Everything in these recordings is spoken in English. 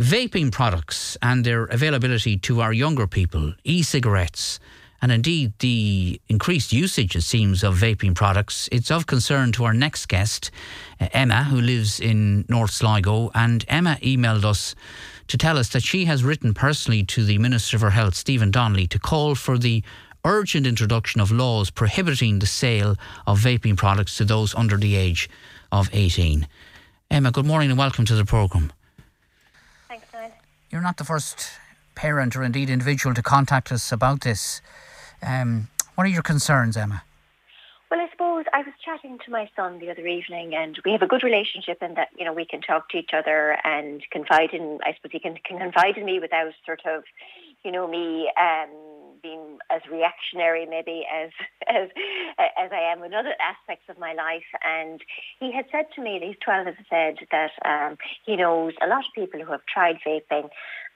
vaping products and their availability to our younger people, e cigarettes, and indeed the increased usage, it seems, of vaping products. It's of concern to our next guest, uh, Emma, who lives in North Sligo. And Emma emailed us to tell us that she has written personally to the Minister for Health, Stephen Donnelly, to call for the urgent introduction of laws prohibiting the sale of vaping products to those under the age of 18. Emma, good morning and welcome to the programme. You're not the first parent or indeed individual to contact us about this. Um, what are your concerns, Emma? Well, I suppose I was chatting to my son the other evening, and we have a good relationship in that you know we can talk to each other and confide in. I suppose he can, can confide in me without sort of, you know, me um, being as reactionary maybe as as as I am in other aspects of my life. And he had said to me, he's twelve, as I said, that um, he knows a lot of people who have tried vaping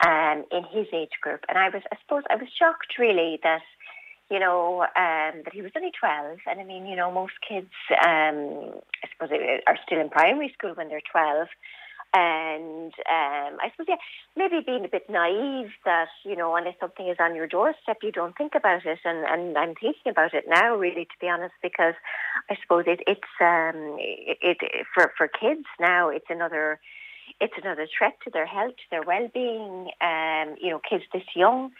um, in his age group, and I was, I suppose, I was shocked really that you know, um, that he was only 12. And I mean, you know, most kids, um, I suppose, are still in primary school when they're 12. And um, I suppose, yeah, maybe being a bit naive that, you know, unless something is on your doorstep, you don't think about it. And, and I'm thinking about it now, really, to be honest, because I suppose it, it's, um, it, it, for, for kids now, it's another, it's another threat to their health, to their well-being. Um, you know, kids this young,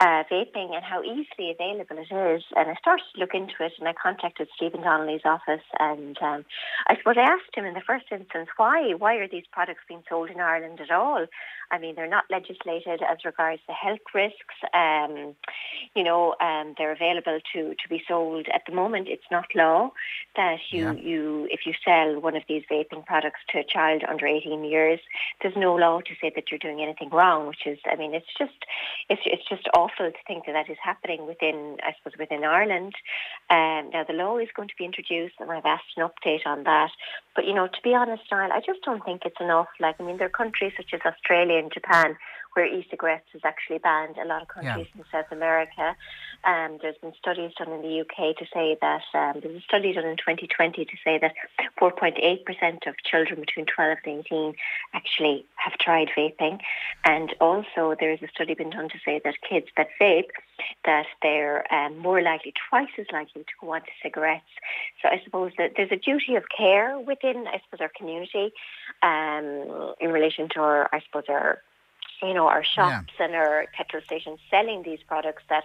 uh, vaping and how easily available it is. And I started to look into it and I contacted Stephen Donnelly's office and um, I suppose I asked him in the first instance, why? Why are these products being sold in Ireland at all? I mean, they're not legislated as regards the health risks. Um, you know, um, they're available to, to be sold at the moment. It's not law that you, yeah. you, if you sell one of these vaping products to a child under 18 years, there's no law to say that you're doing anything wrong, which is, I mean, it's just, it's, it's just awful to think that that is happening within, I suppose, within Ireland. Um, now, the law is going to be introduced and I've asked an update on that. But, you know, to be honest, Niall, I just don't think it's enough. Like, I mean, there are countries such as Australia in Japan where e-cigarettes is actually banned. A lot of countries yeah. in South America. Um, there's been studies done in the UK to say that um, there's a study done in 2020 to say that 4.8% of children between 12 and 18 actually have tried vaping, and also there is a study been done to say that kids that vape that they're um, more likely, twice as likely to go on to cigarettes. So I suppose that there's a duty of care within, I suppose, our community um, in relation to our, I suppose, our you know, our shops yeah. and our petrol stations selling these products that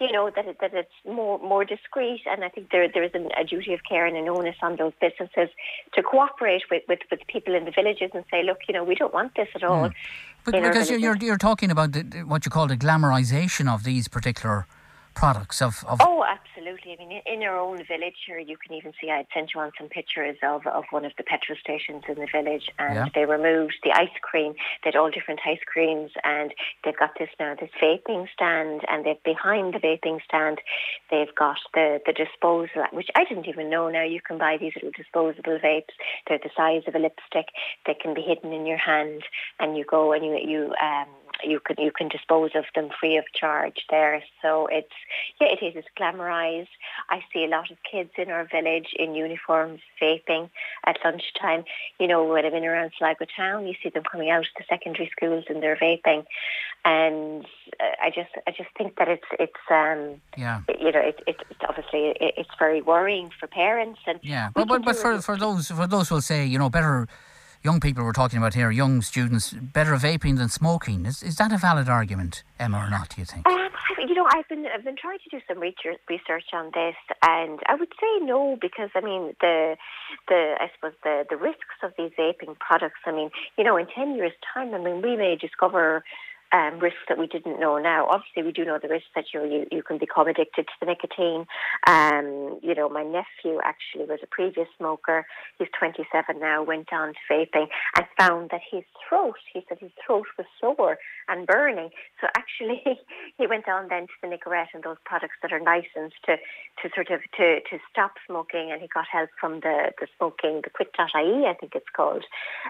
you know that it, that it's more more discreet, and I think there there is an, a duty of care and an onus on those businesses to cooperate with, with, with people in the villages and say, look, you know, we don't want this at all. Mm. But because you're, you're, you're talking about the, what you call the glamorization of these particular products of, of oh absolutely. I mean in your own village here you can even see i sent you on some pictures of, of one of the petrol stations in the village and yeah. they removed the ice cream. They had all different ice creams and they've got this now this vaping stand and they've behind the vaping stand they've got the the disposal which i didn't even know. Now you can buy these little disposable vapes. They're the size of a lipstick. They can be hidden in your hand and you go and you you um you can you can dispose of them free of charge there. So it's yeah, it is. It's glamorized. I see a lot of kids in our village in uniforms vaping at lunchtime. You know, when I'm in around Sligo town, you see them coming out of the secondary schools and they're vaping, and uh, I just I just think that it's it's um yeah you know it, it it's obviously it, it's very worrying for parents and yeah, but but, but for for those for those who'll say you know better young people we're talking about here, young students, better vaping than smoking. Is, is that a valid argument, Emma, or not, do you think? Um, you know, I've been I've been trying to do some research on this, and I would say no because I mean the the I suppose the the risks of these vaping products. I mean, you know, in ten years' time, I mean, we may discover um, risks that we didn't know now. Obviously, we do know the risks that you you, you can become addicted to the nicotine. Um, you know, my nephew actually was a previous smoker. He's 27 now. Went on to vaping and found that his throat. He said his throat was sore and burning. So actually, he went on then to the Nicorette and those products that are licensed to to sort of to to stop smoking, and he got help from the the smoking the quit.ie, I think it's called.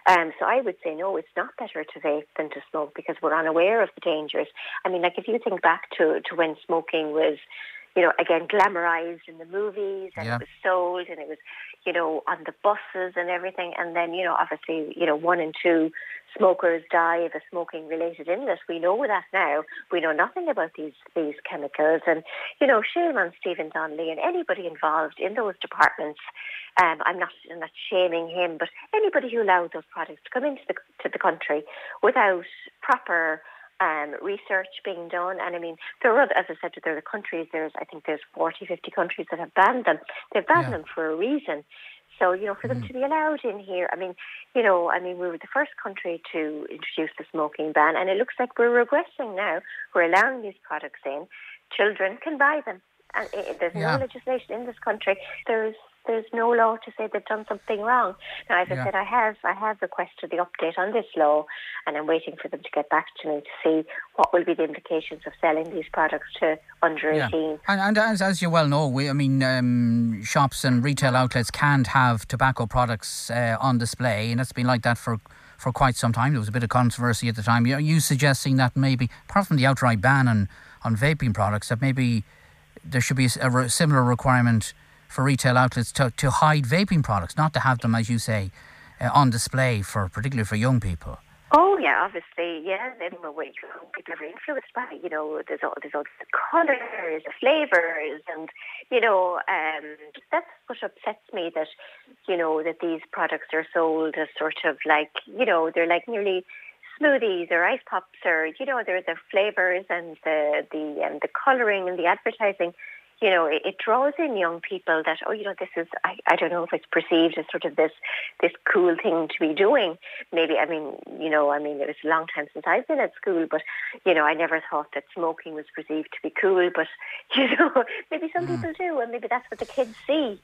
Um, so I would say no, it's not better to vape than to smoke because we're unaware aware of the dangers. I mean, like if you think back to, to when smoking was, you know, again, glamorized in the movies and yeah. it was sold and it was, you know, on the buses and everything. And then, you know, obviously, you know, one and two smokers die of a smoking related illness. We know that now. We know nothing about these, these chemicals. And, you know, shame on Stephen Donnelly and anybody involved in those departments. Um, I'm not, I'm not shaming him, but anybody who allowed those products to come into the, to the country without proper um, research being done. And I mean, there are, as I said, there are countries, there's, I think there's 40, 50 countries that have banned them. They've banned yeah. them for a reason. So, you know, for them mm. to be allowed in here, I mean, you know, I mean, we were the first country to introduce the smoking ban, and it looks like we're regressing now. We're allowing these products in. Children can buy them. And it, there's yeah. no legislation in this country. There's there's no law to say they've done something wrong. Now, as yeah. I said, I have I have requested the update on this law, and I'm waiting for them to get back to me to see what will be the implications of selling these products to under yeah. 18. And, and as, as you well know, we, I mean, um, shops and retail outlets can't have tobacco products uh, on display, and it's been like that for for quite some time. There was a bit of controversy at the time. Are you suggesting that maybe, apart from the outright ban on, on vaping products, that maybe there should be a, a similar requirement for retail outlets to, to hide vaping products, not to have them, as you say, uh, on display for particularly for young people. Oh yeah, obviously, yeah. Then when people are influenced by, you know, there's all there's all the colours, the flavours, and you know, um, that's what upsets me that, you know, that these products are sold as sort of like, you know, they're like nearly smoothies or ice pops or you know, they're the flavours and the the um, the colouring and the advertising you know, it, it, draws in young people that, oh, you know, this is, I, I don't know if it's perceived as sort of this, this cool thing to be doing. Maybe, I mean, you know, I mean, it was a long time since I've been at school, but, you know, I never thought that smoking was perceived to be cool, but, you know, maybe some mm. people do, and maybe that's what the kids see.